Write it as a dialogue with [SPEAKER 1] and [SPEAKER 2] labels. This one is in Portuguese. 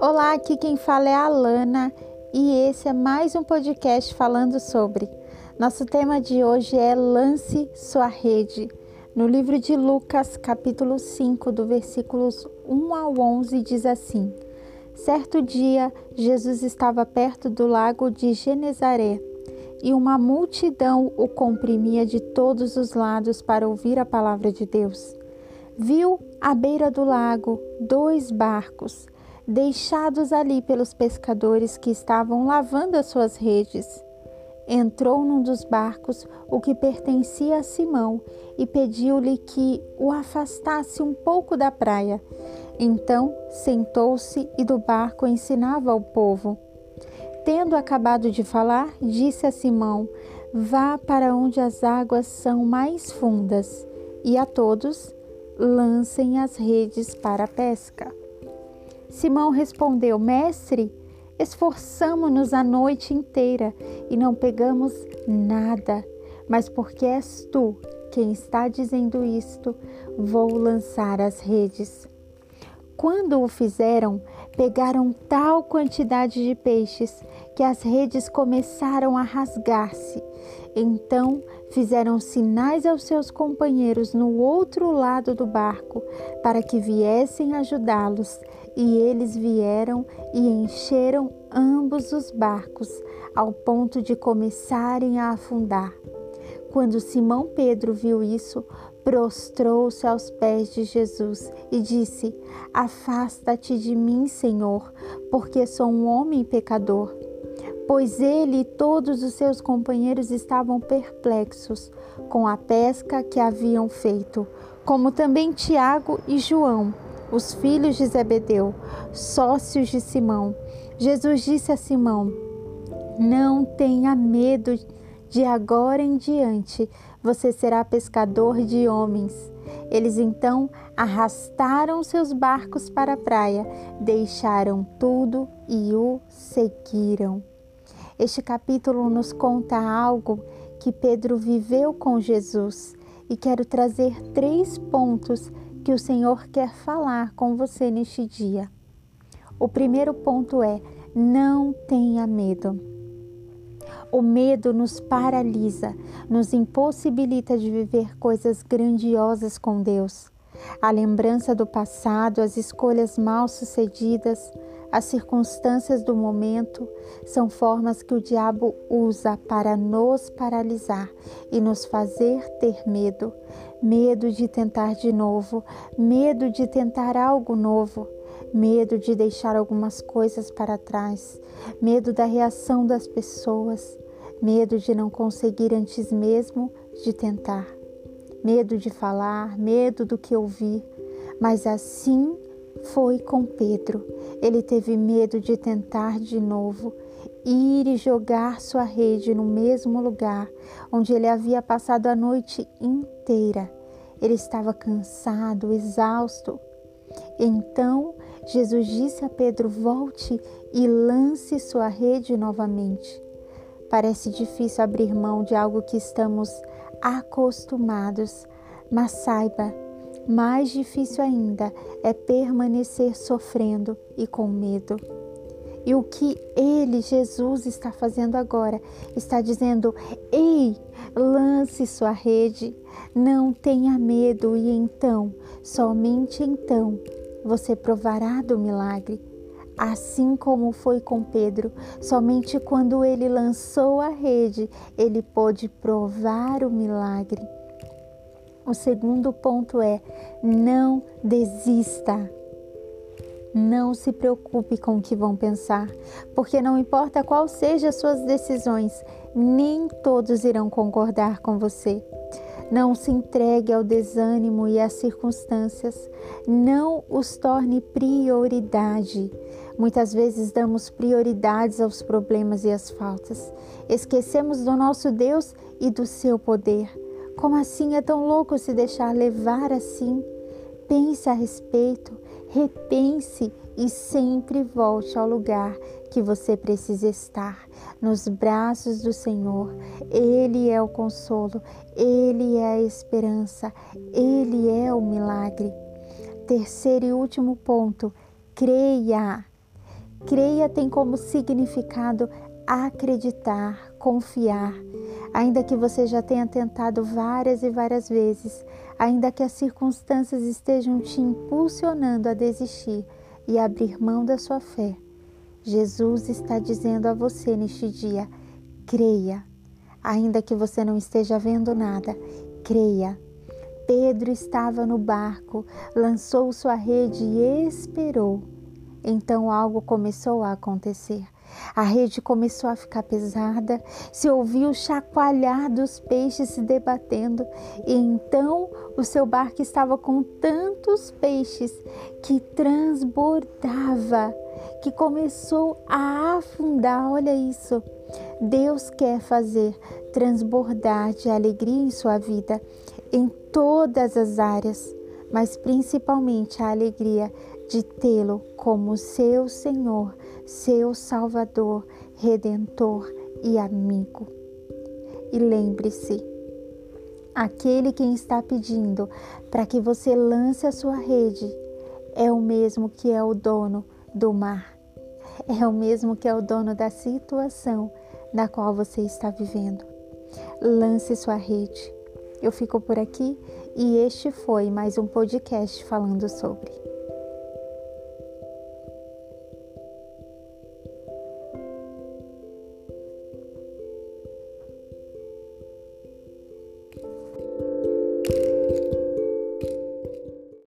[SPEAKER 1] Olá, aqui quem fala é a Alana e esse é mais um podcast falando sobre. Nosso tema de hoje é Lance sua rede. No livro de Lucas, capítulo 5, do versículos 1 ao 11, diz assim: Certo dia, Jesus estava perto do lago de Genezaré e uma multidão o comprimia de todos os lados para ouvir a palavra de Deus. Viu à beira do lago dois barcos deixados ali pelos pescadores que estavam lavando as suas redes. Entrou num dos barcos, o que pertencia a Simão, e pediu-lhe que o afastasse um pouco da praia. Então sentou-se e do barco ensinava ao povo. Tendo acabado de falar, disse a Simão: Vá para onde as águas são mais fundas, e a todos lancem as redes para a pesca. Simão respondeu: Mestre, esforçamo-nos a noite inteira e não pegamos nada, mas porque és tu quem está dizendo isto, vou lançar as redes. Quando o fizeram, pegaram tal quantidade de peixes que as redes começaram a rasgar-se. Então fizeram sinais aos seus companheiros no outro lado do barco para que viessem ajudá-los e eles vieram e encheram ambos os barcos, ao ponto de começarem a afundar. Quando Simão Pedro viu isso, prostrou-se aos pés de Jesus e disse: Afasta-te de mim, Senhor, porque sou um homem pecador. Pois ele e todos os seus companheiros estavam perplexos com a pesca que haviam feito, como também Tiago e João os filhos de Zebedeu, sócios de Simão. Jesus disse a Simão: Não tenha medo, de agora em diante você será pescador de homens. Eles então arrastaram seus barcos para a praia, deixaram tudo e o seguiram. Este capítulo nos conta algo que Pedro viveu com Jesus e quero trazer três pontos que o Senhor quer falar com você neste dia. O primeiro ponto é: não tenha medo. O medo nos paralisa, nos impossibilita de viver coisas grandiosas com Deus. A lembrança do passado, as escolhas mal sucedidas, as circunstâncias do momento são formas que o diabo usa para nos paralisar e nos fazer ter medo, medo de tentar de novo, medo de tentar algo novo, medo de deixar algumas coisas para trás, medo da reação das pessoas, medo de não conseguir antes mesmo de tentar, medo de falar, medo do que ouvir. Mas assim foi com Pedro. Ele teve medo de tentar de novo ir e jogar sua rede no mesmo lugar onde ele havia passado a noite inteira. Ele estava cansado, exausto. Então Jesus disse a Pedro: Volte e lance sua rede novamente. Parece difícil abrir mão de algo que estamos acostumados, mas saiba, mais difícil ainda é permanecer sofrendo e com medo. E o que ele, Jesus, está fazendo agora? Está dizendo: Ei, lance sua rede, não tenha medo, e então, somente então, você provará do milagre. Assim como foi com Pedro, somente quando ele lançou a rede, ele pôde provar o milagre. O segundo ponto é: não desista. Não se preocupe com o que vão pensar, porque não importa qual seja as suas decisões, nem todos irão concordar com você. Não se entregue ao desânimo e às circunstâncias, não os torne prioridade. Muitas vezes damos prioridades aos problemas e às faltas. Esquecemos do nosso Deus e do seu poder. Como assim é tão louco se deixar levar assim? Pense a respeito, repense e sempre volte ao lugar que você precisa estar, nos braços do Senhor. Ele é o consolo, ele é a esperança, ele é o milagre. Terceiro e último ponto, creia. Creia tem como significado acreditar, confiar. Ainda que você já tenha tentado várias e várias vezes, ainda que as circunstâncias estejam te impulsionando a desistir e abrir mão da sua fé, Jesus está dizendo a você neste dia: creia. Ainda que você não esteja vendo nada, creia. Pedro estava no barco, lançou sua rede e esperou. Então algo começou a acontecer. A rede começou a ficar pesada, se ouviu o chacoalhar dos peixes se debatendo, e então o seu barco estava com tantos peixes que transbordava, que começou a afundar. Olha isso. Deus quer fazer transbordar de alegria em sua vida em todas as áreas, mas principalmente a alegria de tê-lo como seu Senhor, seu Salvador, Redentor e amigo. E lembre-se, aquele quem está pedindo para que você lance a sua rede é o mesmo que é o dono do mar, é o mesmo que é o dono da situação na qual você está vivendo. Lance sua rede. Eu fico por aqui e este foi mais um podcast falando sobre.